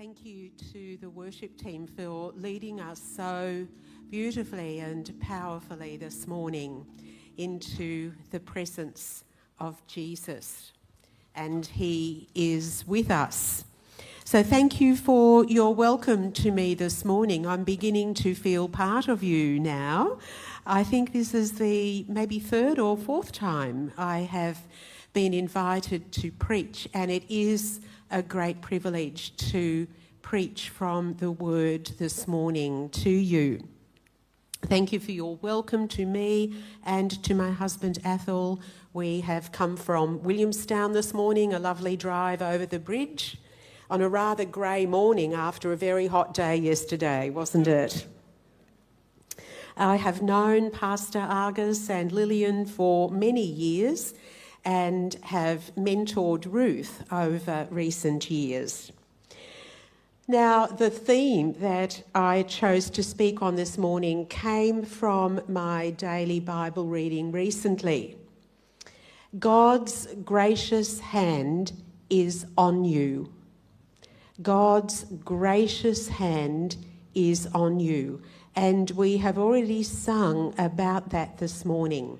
Thank you to the worship team for leading us so beautifully and powerfully this morning into the presence of Jesus. And He is with us. So, thank you for your welcome to me this morning. I'm beginning to feel part of you now. I think this is the maybe third or fourth time I have been invited to preach, and it is a great privilege to preach from the word this morning to you. Thank you for your welcome to me and to my husband Athol. We have come from Williamstown this morning, a lovely drive over the bridge on a rather grey morning after a very hot day yesterday, wasn't it? I have known Pastor Argus and Lillian for many years and have mentored Ruth over recent years. Now, the theme that I chose to speak on this morning came from my daily Bible reading recently. God's gracious hand is on you. God's gracious hand is on you. And we have already sung about that this morning.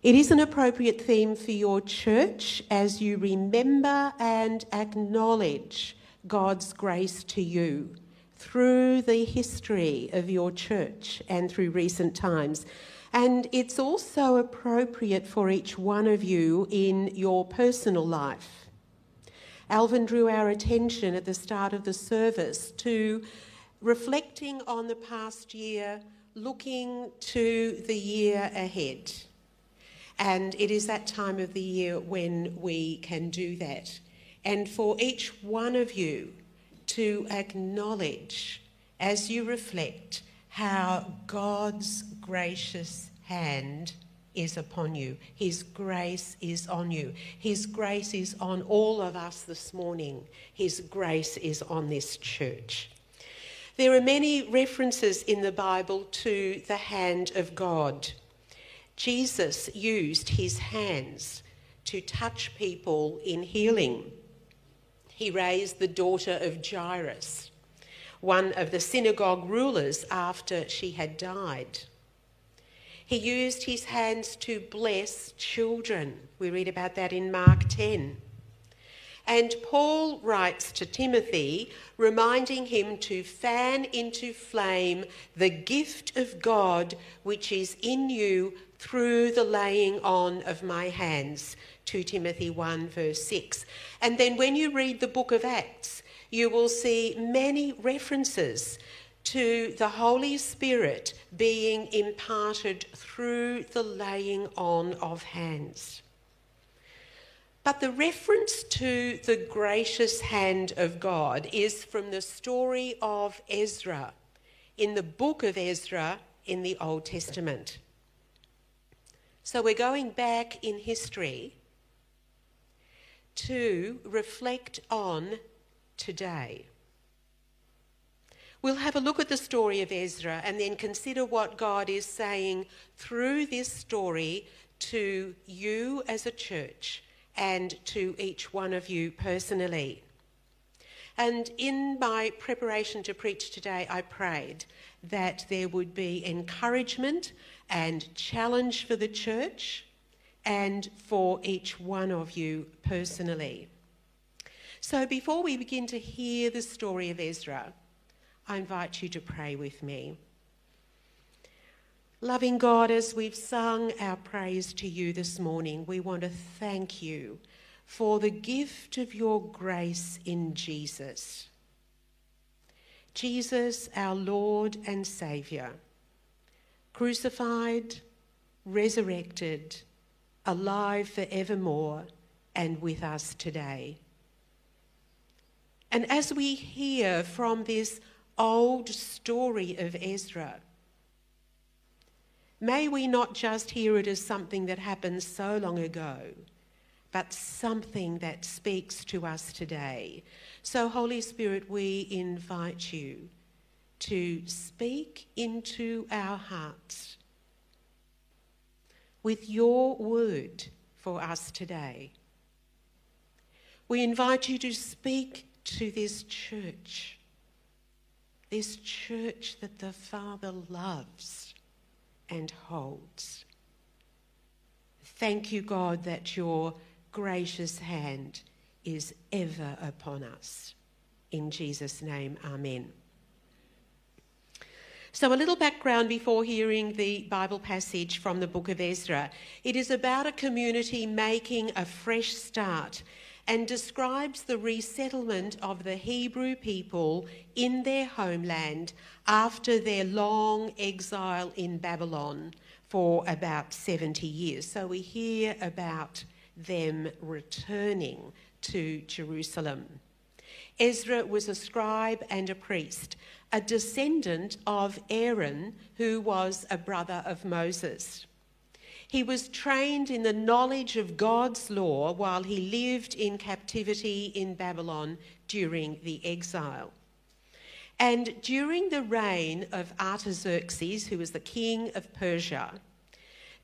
It is an appropriate theme for your church as you remember and acknowledge God's grace to you through the history of your church and through recent times. And it's also appropriate for each one of you in your personal life. Alvin drew our attention at the start of the service to reflecting on the past year, looking to the year ahead. And it is that time of the year when we can do that. And for each one of you to acknowledge as you reflect how God's gracious hand is upon you. His grace is on you. His grace is on all of us this morning. His grace is on this church. There are many references in the Bible to the hand of God. Jesus used his hands to touch people in healing. He raised the daughter of Jairus, one of the synagogue rulers, after she had died. He used his hands to bless children. We read about that in Mark 10. And Paul writes to Timothy, reminding him to fan into flame the gift of God which is in you through the laying on of my hands. 2 Timothy 1, verse 6. And then when you read the book of Acts, you will see many references to the Holy Spirit being imparted through the laying on of hands. But the reference to the gracious hand of God is from the story of Ezra in the book of Ezra in the Old Testament. So we're going back in history to reflect on today. We'll have a look at the story of Ezra and then consider what God is saying through this story to you as a church and to each one of you personally. And in my preparation to preach today, I prayed that there would be encouragement and challenge for the church and for each one of you personally. So before we begin to hear the story of Ezra, I invite you to pray with me. Loving God, as we've sung our praise to you this morning, we want to thank you for the gift of your grace in Jesus. Jesus, our Lord and Saviour, crucified, resurrected, alive forevermore, and with us today. And as we hear from this old story of Ezra, May we not just hear it as something that happened so long ago, but something that speaks to us today. So, Holy Spirit, we invite you to speak into our hearts with your word for us today. We invite you to speak to this church, this church that the Father loves and holds. Thank you, God, that your gracious hand is ever upon us. In Jesus' name, Amen. So, a little background before hearing the Bible passage from the book of Ezra. It is about a community making a fresh start and describes the resettlement of the Hebrew people in their homeland after their long exile in Babylon for about 70 years. So, we hear about them returning to Jerusalem. Ezra was a scribe and a priest, a descendant of Aaron, who was a brother of Moses. He was trained in the knowledge of God's law while he lived in captivity in Babylon during the exile. And during the reign of Artaxerxes, who was the king of Persia,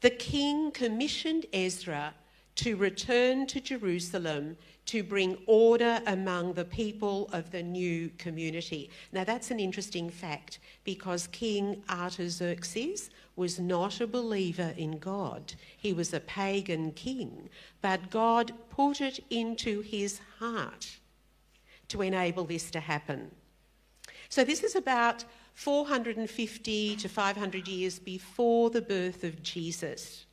the king commissioned Ezra to return to Jerusalem to bring order among the people of the new community. Now, that's an interesting fact because King Artaxerxes was not a believer in God. He was a pagan king, but God put it into his heart to enable this to happen. So, this is about 450 to 500 years before the birth of Jesus.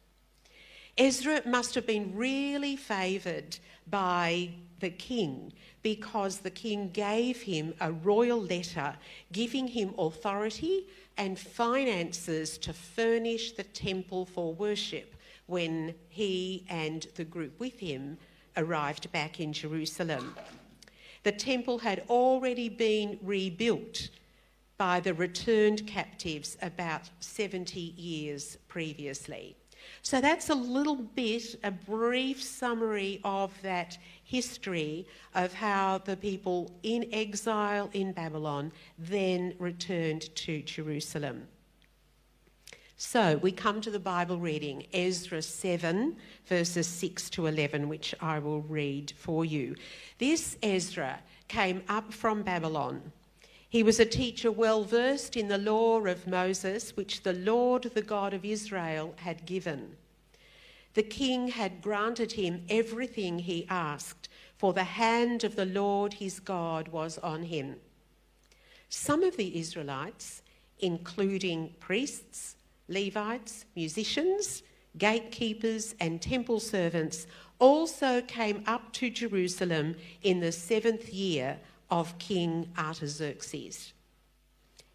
Ezra must have been really favoured by the king because the king gave him a royal letter giving him authority and finances to furnish the temple for worship when he and the group with him arrived back in Jerusalem. The temple had already been rebuilt by the returned captives about 70 years previously. So that's a little bit, a brief summary of that history of how the people in exile in Babylon then returned to Jerusalem. So we come to the Bible reading, Ezra 7, verses 6 to 11, which I will read for you. This Ezra came up from Babylon he was a teacher well versed in the law of Moses, which the Lord, the God of Israel, had given. The king had granted him everything he asked, for the hand of the Lord his God was on him. Some of the Israelites, including priests, Levites, musicians, gatekeepers, and temple servants, also came up to Jerusalem in the seventh year of King Artaxerxes.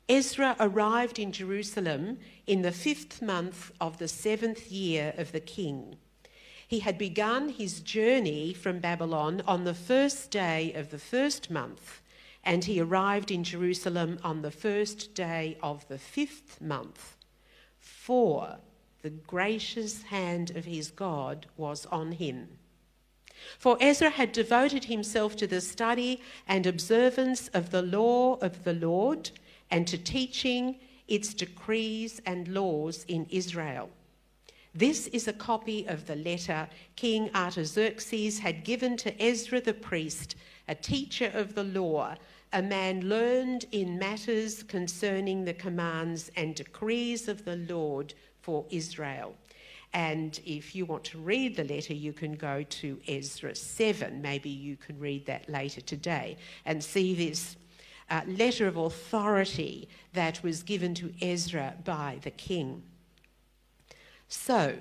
Ezra arrived in Jerusalem in the fifth month of the seventh year of the king. He had begun his journey from Babylon on the first day of the first month, and he arrived in Jerusalem on the first day of the fifth month. For the gracious hand of his God was on him. For Ezra had devoted himself to the study and observance of the law of the Lord and to teaching its decrees and laws in Israel. This is a copy of the letter King Artaxerxes had given to Ezra the priest, a teacher of the law, a man learned in matters concerning the commands and decrees of the Lord for Israel. And if you want to read the letter, you can go to Ezra 7. Maybe you can read that later today and see this uh, letter of authority that was given to Ezra by the king. So,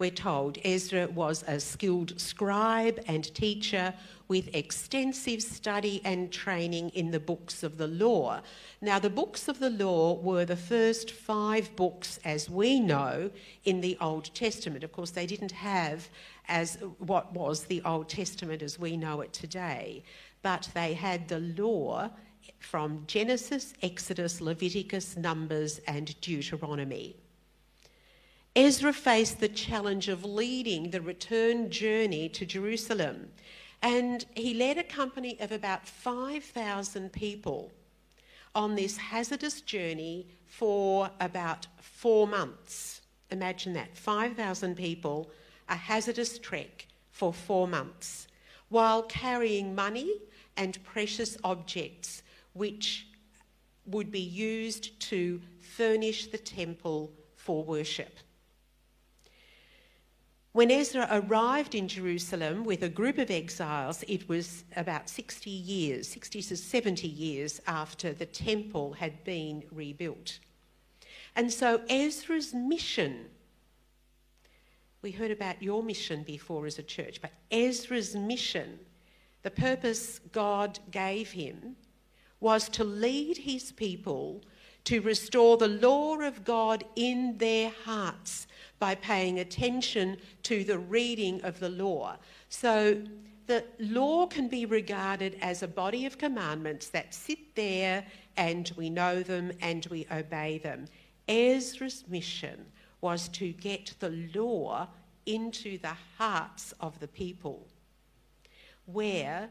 we're told Ezra was a skilled scribe and teacher with extensive study and training in the books of the law. Now, the books of the law were the first five books, as we know, in the Old Testament. Of course, they didn't have as what was the Old Testament as we know it today, but they had the law from Genesis, Exodus, Leviticus, Numbers, and Deuteronomy. Ezra faced the challenge of leading the return journey to Jerusalem, and he led a company of about 5,000 people on this hazardous journey for about four months. Imagine that 5,000 people, a hazardous trek for four months, while carrying money and precious objects which would be used to furnish the temple for worship. When Ezra arrived in Jerusalem with a group of exiles, it was about 60 years, 60 to 70 years after the temple had been rebuilt. And so Ezra's mission, we heard about your mission before as a church, but Ezra's mission, the purpose God gave him, was to lead his people to restore the law of God in their hearts by paying attention to the reading of the law. So the law can be regarded as a body of commandments that sit there and we know them and we obey them. Ezra's mission was to get the law into the hearts of the people, where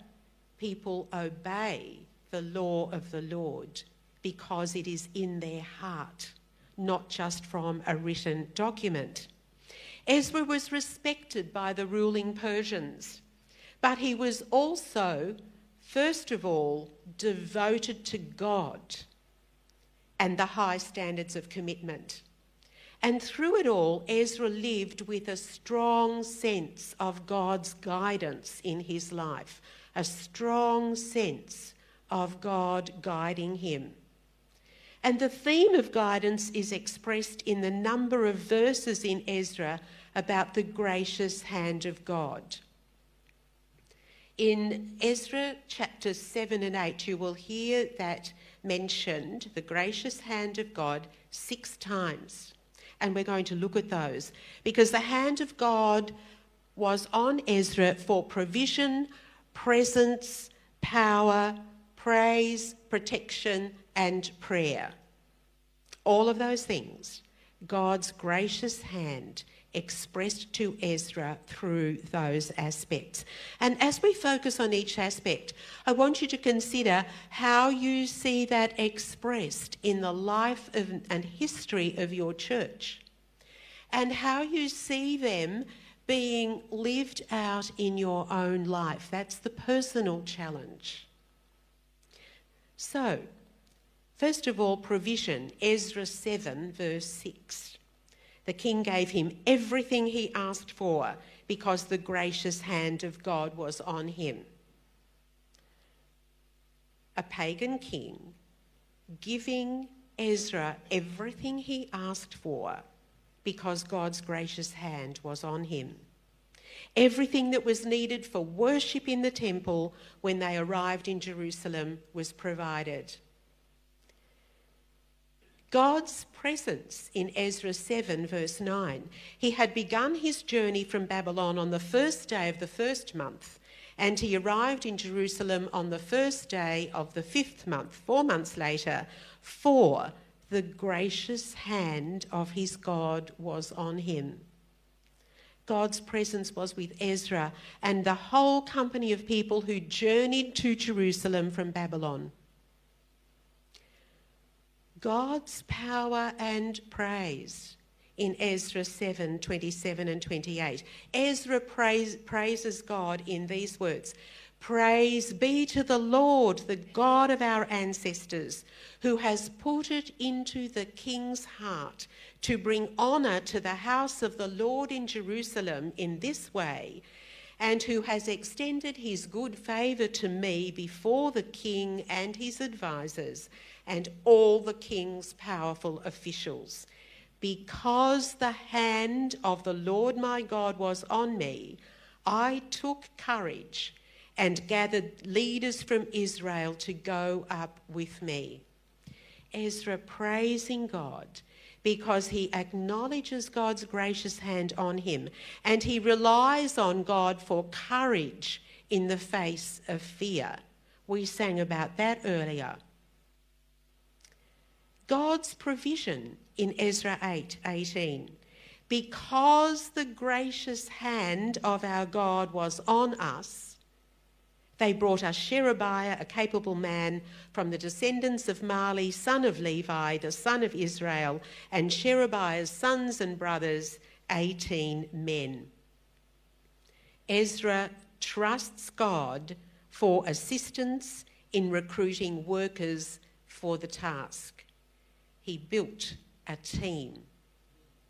people obey the law of the Lord because it is in their heart, not just from a written document. Ezra was respected by the ruling Persians, but he was also, first of all, devoted to God and the high standards of commitment. And through it all, Ezra lived with a strong sense of God's guidance in his life, a strong sense of God guiding him. And the theme of guidance is expressed in the number of verses in Ezra about the gracious hand of God. In Ezra chapters 7 and 8, you will hear that mentioned, the gracious hand of God, six times. And we're going to look at those because the hand of God was on Ezra for provision, presence, power, praise, protection, and prayer. All of those things, God's gracious hand expressed to Ezra through those aspects. And as we focus on each aspect, I want you to consider how you see that expressed in the life of, and history of your church, and how you see them being lived out in your own life. That's the personal challenge. So, first of all, provision. Ezra 7, verse 6. The king gave him everything he asked for because the gracious hand of God was on him. A pagan king giving Ezra everything he asked for because God's gracious hand was on him. Everything that was needed for worship in the temple when they arrived in Jerusalem was provided. God's presence in Ezra 7, verse 9. He had begun his journey from Babylon on the first day of the first month, and he arrived in Jerusalem on the first day of the fifth month, four months later, for the gracious hand of his God was on him. God's presence was with Ezra and the whole company of people who journeyed to Jerusalem from Babylon. God's power and praise in Ezra 7 27 and 28. Ezra praise, praises God in these words Praise be to the Lord, the God of our ancestors, who has put it into the king's heart to bring honour to the house of the Lord in Jerusalem in this way, and who has extended his good favour to me before the king and his advisers and all the king's powerful officials. Because the hand of the Lord my God was on me, I took courage and gathered leaders from Israel to go up with me. Ezra praising God because he acknowledges God's gracious hand on him and he relies on God for courage in the face of fear. We sang about that earlier. God's provision in Ezra 8 18. Because the gracious hand of our God was on us, they brought us Sherebiah, a capable man from the descendants of Mahli, son of Levi, the son of Israel, and Sherebiah's sons and brothers, 18 men. Ezra trusts God for assistance in recruiting workers for the task. He built a team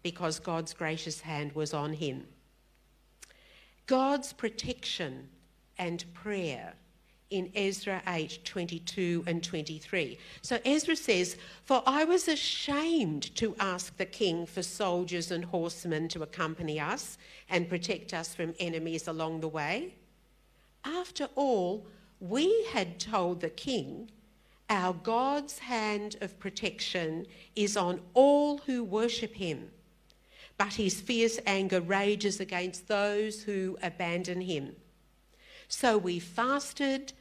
because God's gracious hand was on him. God's protection and prayer in Ezra 8 22 and 23. So Ezra says, For I was ashamed to ask the king for soldiers and horsemen to accompany us and protect us from enemies along the way. After all, we had told the king, Our God's hand of protection is on all who worship him, but his fierce anger rages against those who abandon him. So we fasted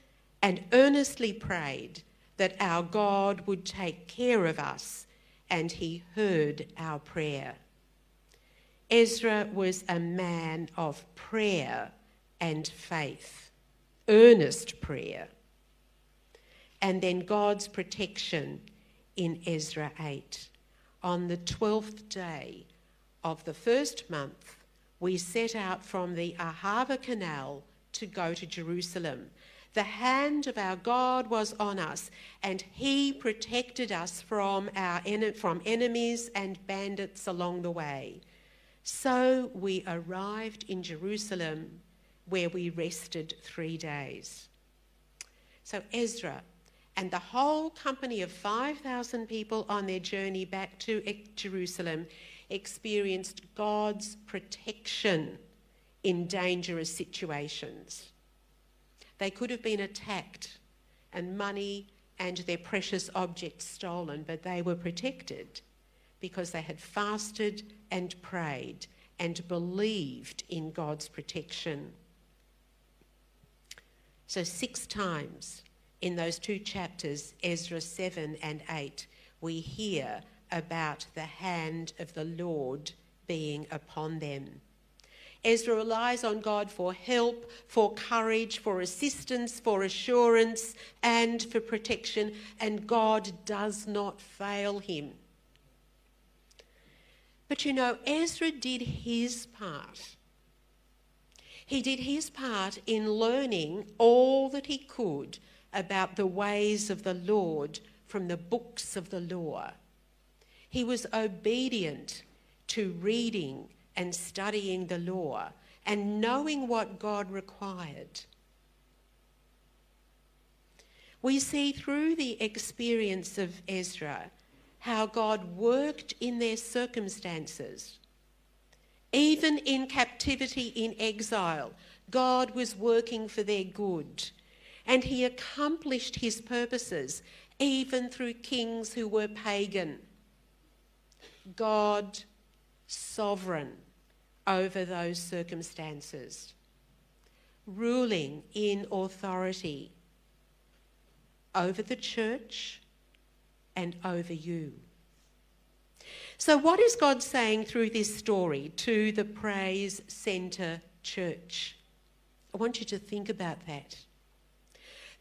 and earnestly prayed that our God would take care of us, and he heard our prayer. Ezra was a man of prayer and faith, earnest prayer. And then God's protection in Ezra 8. On the 12th day of the first month, we set out from the Ahava Canal to go to Jerusalem. The hand of our God was on us, and He protected us from, our from enemies and bandits along the way. So we arrived in Jerusalem, where we rested three days. So Ezra and the whole company of 5,000 people on their journey back to Jerusalem experienced God's protection in dangerous situations. They could have been attacked and money and their precious objects stolen, but they were protected because they had fasted and prayed and believed in God's protection. So, six times in those two chapters, Ezra 7 and 8, we hear about the hand of the Lord being upon them. Ezra relies on God for help, for courage, for assistance, for assurance, and for protection, and God does not fail him. But you know, Ezra did his part. He did his part in learning all that he could about the ways of the Lord from the books of the law. He was obedient to reading and studying the law and knowing what God required. We see through the experience of Ezra how God worked in their circumstances. Even in captivity, in exile, God was working for their good. And he accomplished his purposes even through kings who were pagan. God sovereign over those circumstances, ruling in authority over the church and over you. So, what is God saying through this story to the Praise Centre Church? I want you to think about that.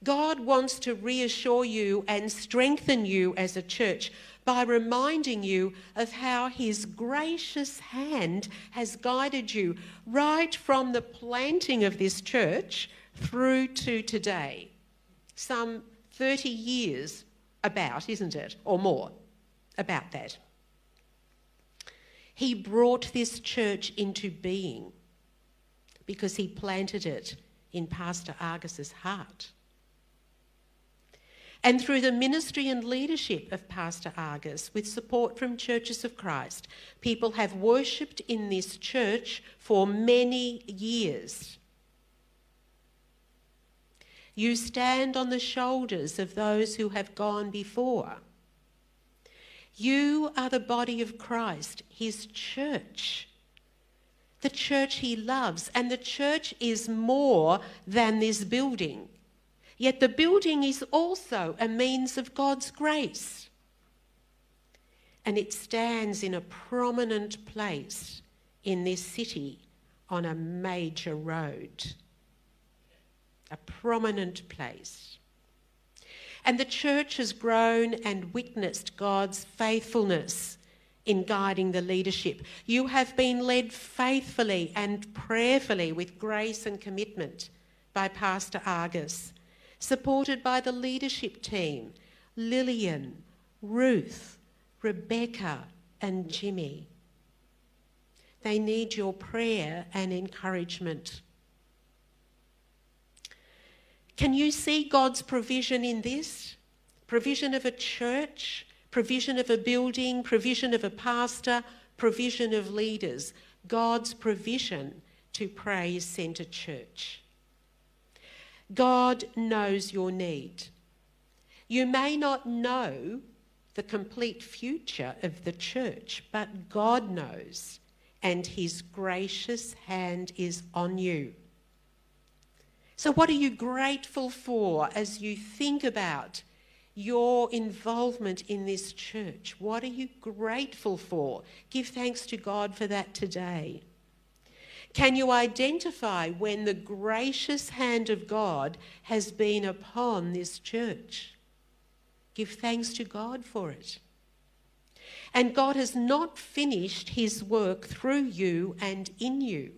God wants to reassure you and strengthen you as a church by reminding you of how His gracious hand has guided you right from the planting of this church through to today. Some 30 years about, isn't it? Or more about that. He brought this church into being because he planted it in Pastor Argus's heart. And through the ministry and leadership of Pastor Argus, with support from Churches of Christ, people have worshipped in this church for many years. You stand on the shoulders of those who have gone before. You are the body of Christ, his church, the church he loves, and the church is more than this building. Yet the building is also a means of God's grace. And it stands in a prominent place in this city on a major road. A prominent place. And the church has grown and witnessed God's faithfulness in guiding the leadership. You have been led faithfully and prayerfully with grace and commitment by Pastor Argus supported by the leadership team Lillian, Ruth, Rebecca, and Jimmy. They need your prayer and encouragement. Can you see God's provision in this? Provision of a church, provision of a building, provision of a pastor, provision of leaders. God's provision to Praise Centre Church. God knows your need. You may not know the complete future of the church, but God knows, and His gracious hand is on you. So, what are you grateful for as you think about your involvement in this church? What are you grateful for? Give thanks to God for that today. Can you identify when the gracious hand of God has been upon this church? Give thanks to God for it. And God has not finished his work through you and in you.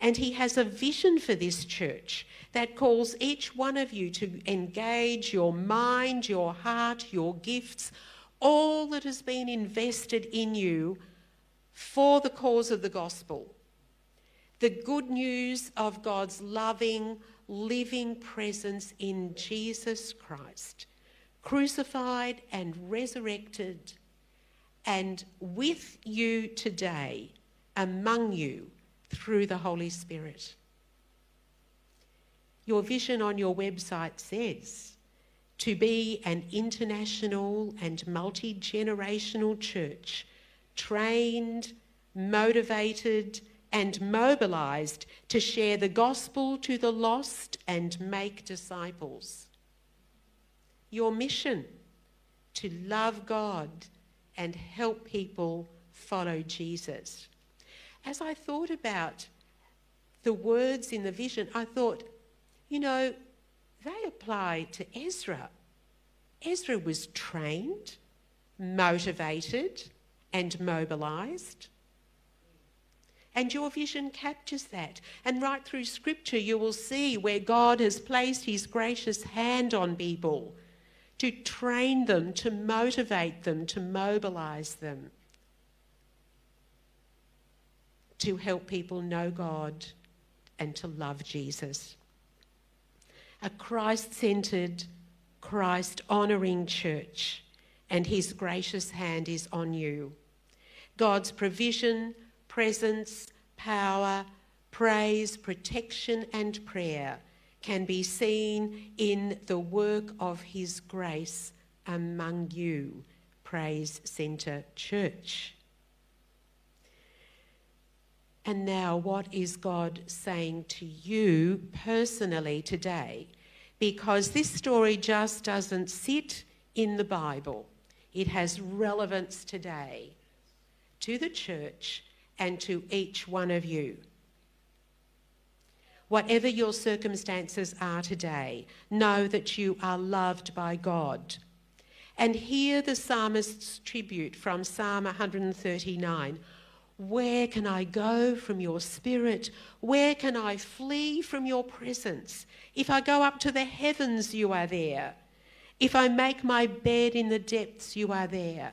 And he has a vision for this church that calls each one of you to engage your mind, your heart, your gifts, all that has been invested in you for the cause of the gospel. The good news of God's loving, living presence in Jesus Christ, crucified and resurrected, and with you today, among you through the Holy Spirit. Your vision on your website says to be an international and multi generational church, trained, motivated, and mobilised to share the gospel to the lost and make disciples. Your mission to love God and help people follow Jesus. As I thought about the words in the vision, I thought, you know, they apply to Ezra. Ezra was trained, motivated, and mobilised. And your vision captures that. And right through Scripture, you will see where God has placed His gracious hand on people to train them, to motivate them, to mobilise them, to help people know God and to love Jesus. A Christ centred, Christ honouring church, and His gracious hand is on you. God's provision, presence, power, praise, protection, and prayer can be seen in the work of His grace among you, Praise Centre Church. And now, what is God saying to you personally today? Because this story just doesn't sit in the Bible, it has relevance today to the church and to each one of you. Whatever your circumstances are today, know that you are loved by God. And hear the psalmist's tribute from Psalm 139 Where can I go from your spirit? Where can I flee from your presence? If I go up to the heavens, you are there. If I make my bed in the depths, you are there.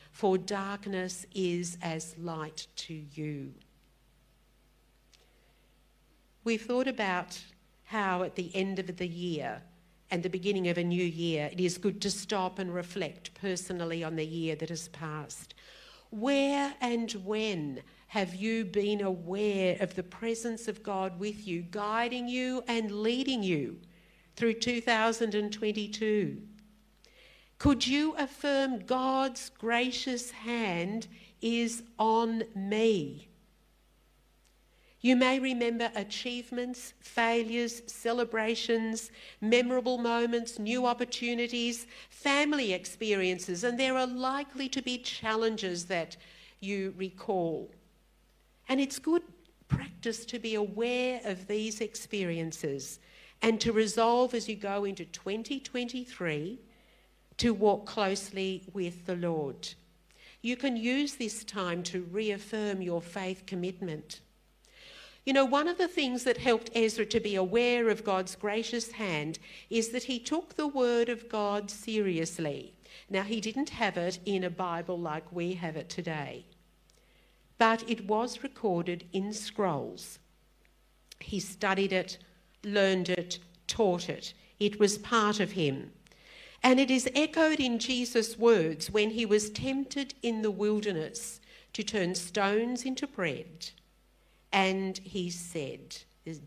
for darkness is as light to you. We've thought about how at the end of the year and the beginning of a new year, it is good to stop and reflect personally on the year that has passed. Where and when have you been aware of the presence of God with you, guiding you and leading you through 2022? Could you affirm God's gracious hand is on me? You may remember achievements, failures, celebrations, memorable moments, new opportunities, family experiences, and there are likely to be challenges that you recall. And it's good practice to be aware of these experiences and to resolve as you go into 2023 to walk closely with the Lord. You can use this time to reaffirm your faith commitment. You know, one of the things that helped Ezra to be aware of God's gracious hand is that he took the word of God seriously. Now, he didn't have it in a Bible like we have it today, but it was recorded in scrolls. He studied it, learned it, taught it. It was part of him. And it is echoed in Jesus' words when he was tempted in the wilderness to turn stones into bread and he said,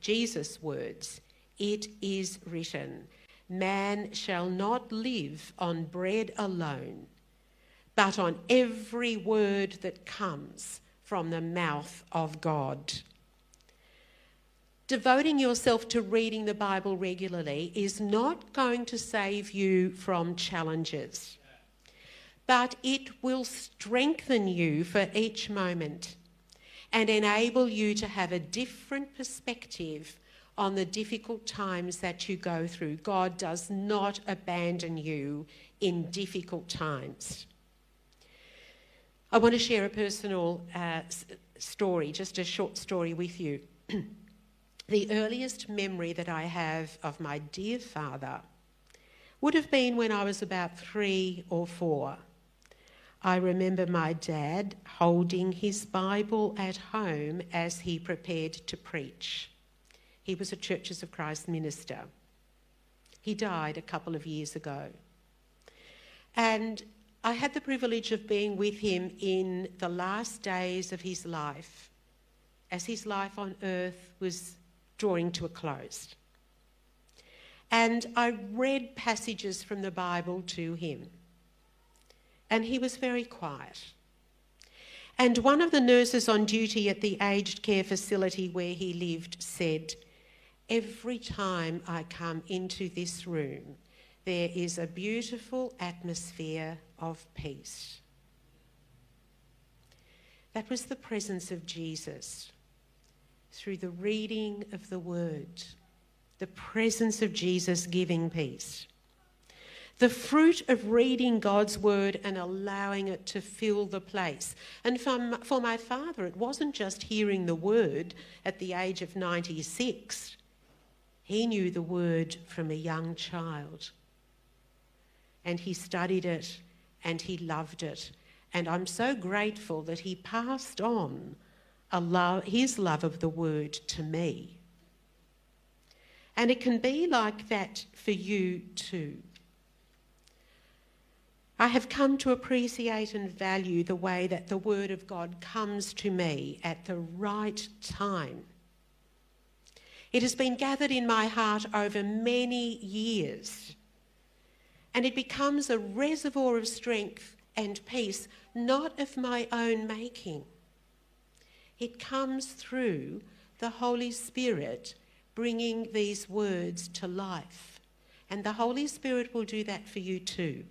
Jesus' words, it is written, man shall not live on bread alone, but on every word that comes from the mouth of God. Devoting yourself to reading the Bible regularly is not going to save you from challenges, but it will strengthen you for each moment and enable you to have a different perspective on the difficult times that you go through. God does not abandon you in difficult times. I want to share a personal uh, story, just a short story with you. the earliest memory that I have of my dear father would have been when I was about three or four. I remember my dad holding his Bible at home as he prepared to preach. He was a Churches of Christ minister. He died a couple of years ago. And I had the privilege of being with him in the last days of his life, as his life on earth was drawing to a close. And I read passages from the Bible to him and he was very quiet. And one of the nurses on duty at the aged care facility where he lived said, Every time I come into this room, there is a beautiful atmosphere of peace. That was the presence of Jesus through the reading of the word, the presence of Jesus giving peace. The fruit of reading God's word and allowing it to fill the place. And for, for my father, it wasn't just hearing the word at the age of 96, he knew the word from a young child. And he studied it and he loved it. And I'm so grateful that he passed on love, his love of the word to me. And it can be like that for you too. I have come to appreciate and value the way that the Word of God comes to me at the right time. It has been gathered in my heart over many years, and it becomes a reservoir of strength and peace, not of my own making. It comes through the Holy Spirit bringing these words to life. And the Holy Spirit will do that for you too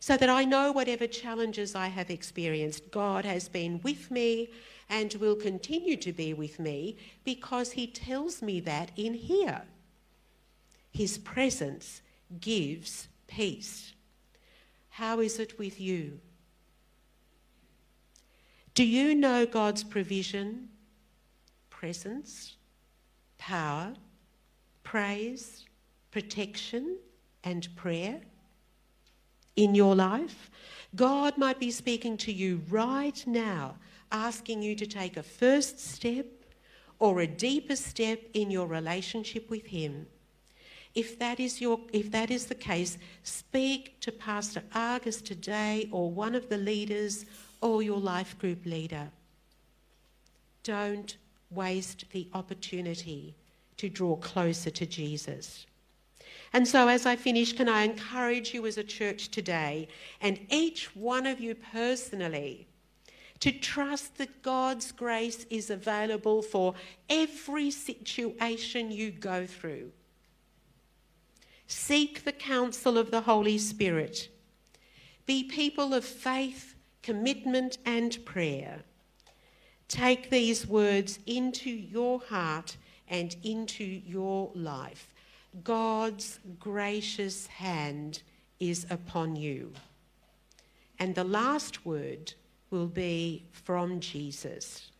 so that I know whatever challenges I have experienced, God has been with me and will continue to be with me because He tells me that in here. His presence gives peace. How is it with you? Do you know God's provision, presence, power, praise, protection, and prayer? in your life. God might be speaking to you right now, asking you to take a first step or a deeper step in your relationship with Him. If that is, your, if that is the case, speak to Pastor Argus today or one of the leaders or your life group leader. Don't waste the opportunity to draw closer to Jesus. And so, as I finish, can I encourage you as a church today, and each one of you personally, to trust that God's grace is available for every situation you go through. Seek the counsel of the Holy Spirit. Be people of faith, commitment, and prayer. Take these words into your heart and into your life. God's gracious hand is upon you. And the last word will be from Jesus.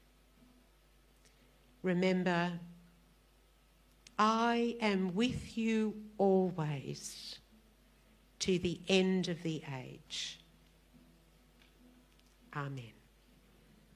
Remember, I am with you always to the end of the age. Amen.